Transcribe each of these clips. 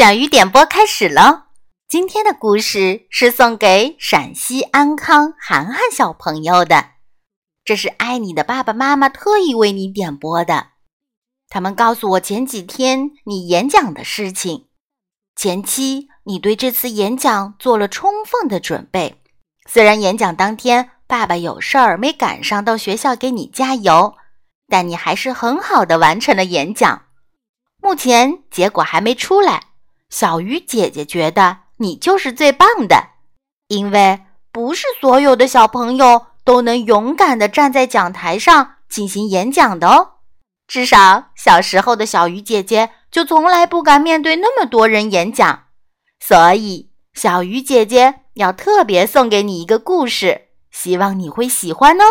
小鱼点播开始喽！今天的故事是送给陕西安康涵涵小朋友的，这是爱你的爸爸妈妈特意为你点播的。他们告诉我前几天你演讲的事情，前期你对这次演讲做了充分的准备。虽然演讲当天爸爸有事儿没赶上到学校给你加油，但你还是很好的完成了演讲。目前结果还没出来。小鱼姐姐觉得你就是最棒的，因为不是所有的小朋友都能勇敢地站在讲台上进行演讲的哦。至少小时候的小鱼姐姐就从来不敢面对那么多人演讲，所以小鱼姐姐要特别送给你一个故事，希望你会喜欢哦。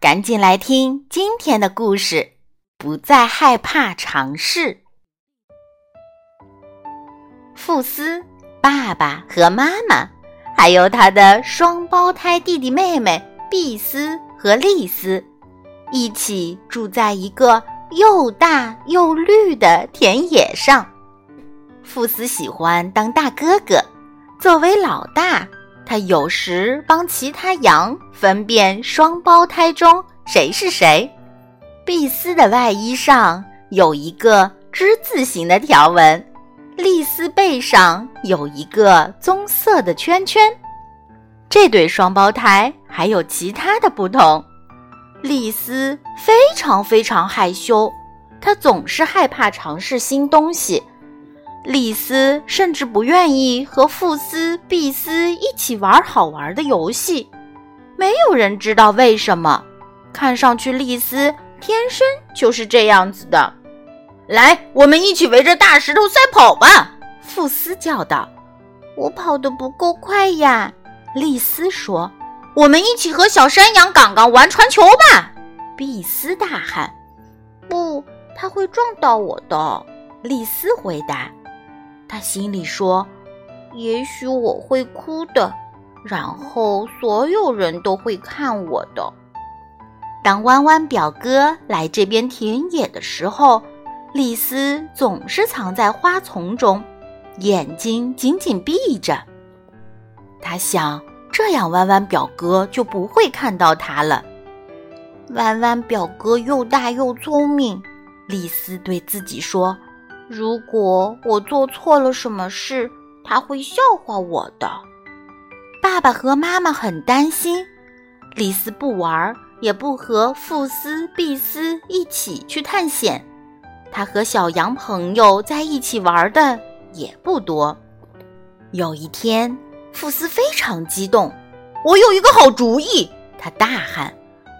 赶紧来听今天的故事，不再害怕尝试。富斯、爸爸和妈妈，还有他的双胞胎弟弟妹妹碧斯和丽斯，一起住在一个又大又绿的田野上。富斯喜欢当大哥哥，作为老大，他有时帮其他羊分辨双胞胎中谁是谁。碧斯的外衣上有一个之字形的条纹。丽丝背上有一个棕色的圈圈，这对双胞胎还有其他的不同。丽丝非常非常害羞，她总是害怕尝试新东西。丽丝甚至不愿意和富斯、碧斯一起玩好玩的游戏。没有人知道为什么，看上去丽丝天生就是这样子的。来，我们一起围着大石头赛跑吧！富斯叫道。“我跑得不够快呀。”丽丝说。“我们一起和小山羊刚刚玩传球吧！”碧斯大喊。“不，他会撞到我的。”丽丝回答。他心里说：“也许我会哭的，然后所有人都会看我的。”当弯弯表哥来这边田野的时候。丽丝总是藏在花丛中，眼睛紧紧闭着。他想，这样弯弯表哥就不会看到他了。弯弯表哥又大又聪明，丽丝对自己说：“如果我做错了什么事，他会笑话我的。”爸爸和妈妈很担心，丽丝不玩，也不和富斯、碧斯一起去探险。他和小羊朋友在一起玩的也不多。有一天，富斯非常激动：“我有一个好主意！”他大喊。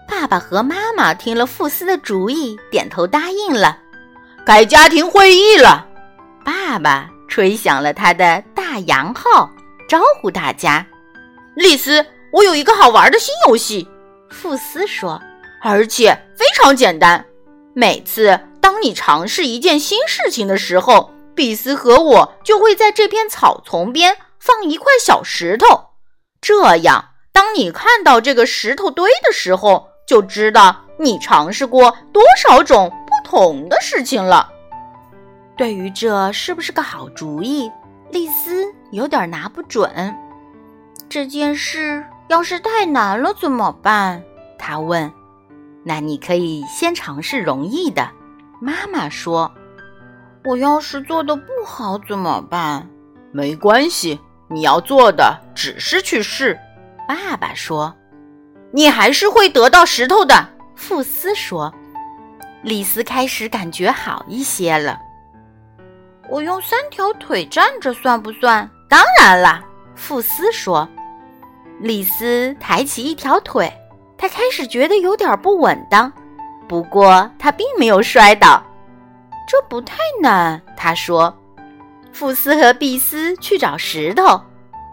爸爸和妈妈听了富斯的主意，点头答应了。开家庭会议了。爸爸吹响了他的大洋号，招呼大家：“丽丝，我有一个好玩的新游戏。”富斯说：“而且非常简单，每次。”当你尝试一件新事情的时候，比斯和我就会在这片草丛边放一块小石头。这样，当你看到这个石头堆的时候，就知道你尝试过多少种不同的事情了。对于这是不是个好主意，丽丝有点拿不准。这件事要是太难了怎么办？他问。那你可以先尝试容易的。妈妈说：“我要是做的不好怎么办？”没关系，你要做的只是去试。”爸爸说：“你还是会得到石头的。”富斯说。丽丝开始感觉好一些了。我用三条腿站着算不算？当然啦，富斯说。丽丝抬起一条腿，她开始觉得有点不稳当。不过他并没有摔倒，这不太难。他说：“富斯和碧斯去找石头，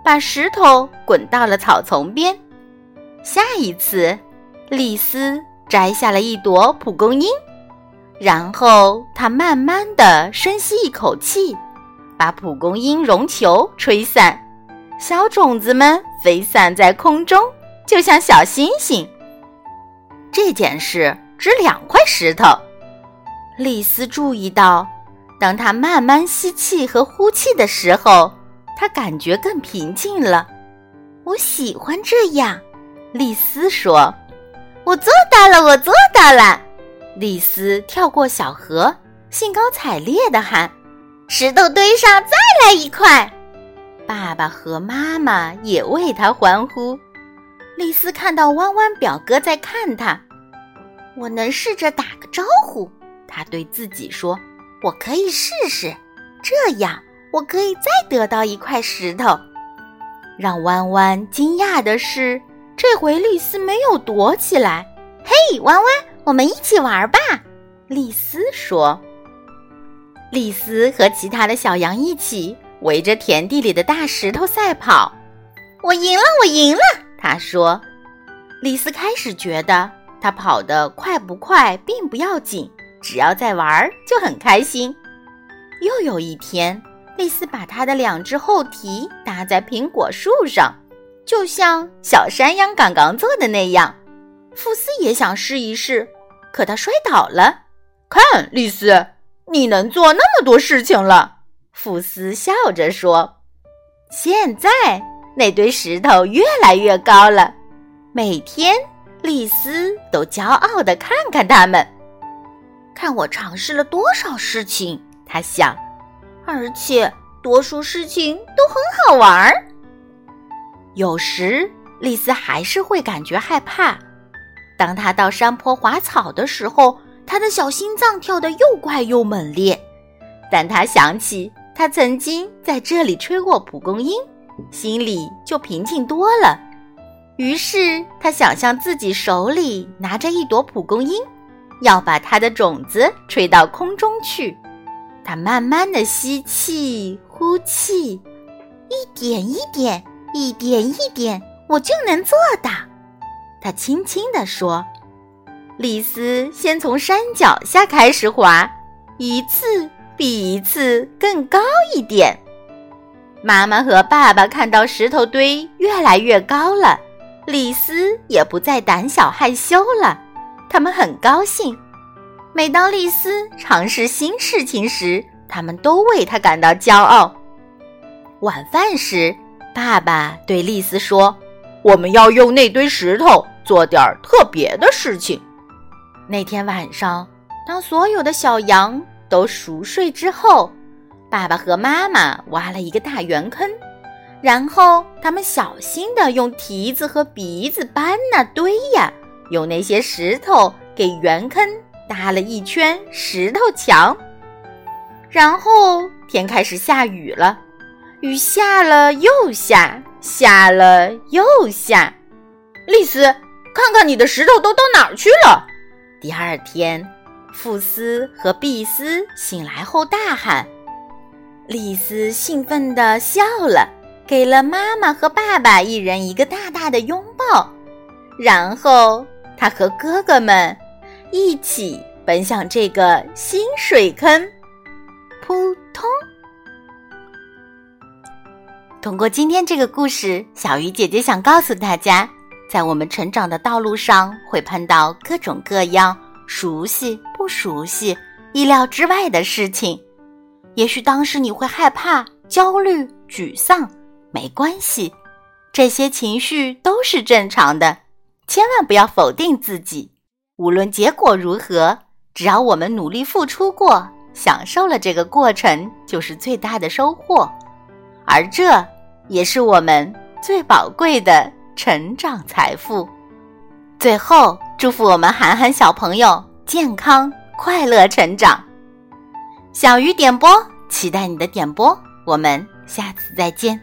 把石头滚到了草丛边。下一次，丽丝摘下了一朵蒲公英，然后她慢慢的深吸一口气，把蒲公英绒球吹散，小种子们飞散在空中，就像小星星。这件事。只两块石头，丽丝注意到，当他慢慢吸气和呼气的时候，他感觉更平静了。我喜欢这样，丽丝说：“我做到了，我做到了。”丽丝跳过小河，兴高采烈地喊：“石头堆上再来一块！”爸爸和妈妈也为他欢呼。丽丝看到弯弯表哥在看他，我能试着打个招呼。他对自己说：“我可以试试，这样我可以再得到一块石头。”让弯弯惊讶的是，这回丽丝没有躲起来。“嘿，弯弯，我们一起玩吧！”丽丝说。丽丝和其他的小羊一起围着田地里的大石头赛跑。我赢了，我赢了！他说。丽丝开始觉得，他跑得快不快并不要紧。只要在玩就很开心。又有一天，丽丝把她的两只后蹄搭在苹果树上，就像小山羊刚刚做的那样。富斯也想试一试，可他摔倒了。看，丽丝，你能做那么多事情了。富斯笑着说：“现在那堆石头越来越高了，每天丽丝都骄傲地看看他们。”看我尝试了多少事情，他想，而且多数事情都很好玩儿。有时丽丝还是会感觉害怕。当她到山坡滑草的时候，她的小心脏跳得又快又猛烈。但她想起她曾经在这里吹过蒲公英，心里就平静多了。于是他想象自己手里拿着一朵蒲公英。要把它的种子吹到空中去，他慢慢的吸气、呼气，一点一点，一点一点，我就能做到。他轻轻地说：“丽丝先从山脚下开始滑，一次比一次更高一点。”妈妈和爸爸看到石头堆越来越高了，丽丝也不再胆小害羞了。他们很高兴。每当丽丝尝试新事情时，他们都为她感到骄傲。晚饭时，爸爸对丽丝说：“我们要用那堆石头做点特别的事情。”那天晚上，当所有的小羊都熟睡之后，爸爸和妈妈挖了一个大圆坑，然后他们小心地用蹄子和鼻子搬呐堆呀。用那些石头给圆坑搭了一圈石头墙，然后天开始下雨了，雨下了又下，下了又下。丽丝，看看你的石头都到哪儿去了？第二天，富斯和碧斯醒来后大喊。丽丝兴奋地笑了，给了妈妈和爸爸一人一个大大的拥抱，然后。他和哥哥们一起奔向这个新水坑，扑通！通过今天这个故事，小鱼姐姐想告诉大家，在我们成长的道路上，会碰到各种各样熟悉、不熟悉、意料之外的事情。也许当时你会害怕、焦虑、沮丧，没关系，这些情绪都是正常的。千万不要否定自己，无论结果如何，只要我们努力付出过，享受了这个过程，就是最大的收获，而这也是我们最宝贵的成长财富。最后，祝福我们涵涵小朋友健康快乐成长。小鱼点播，期待你的点播，我们下次再见。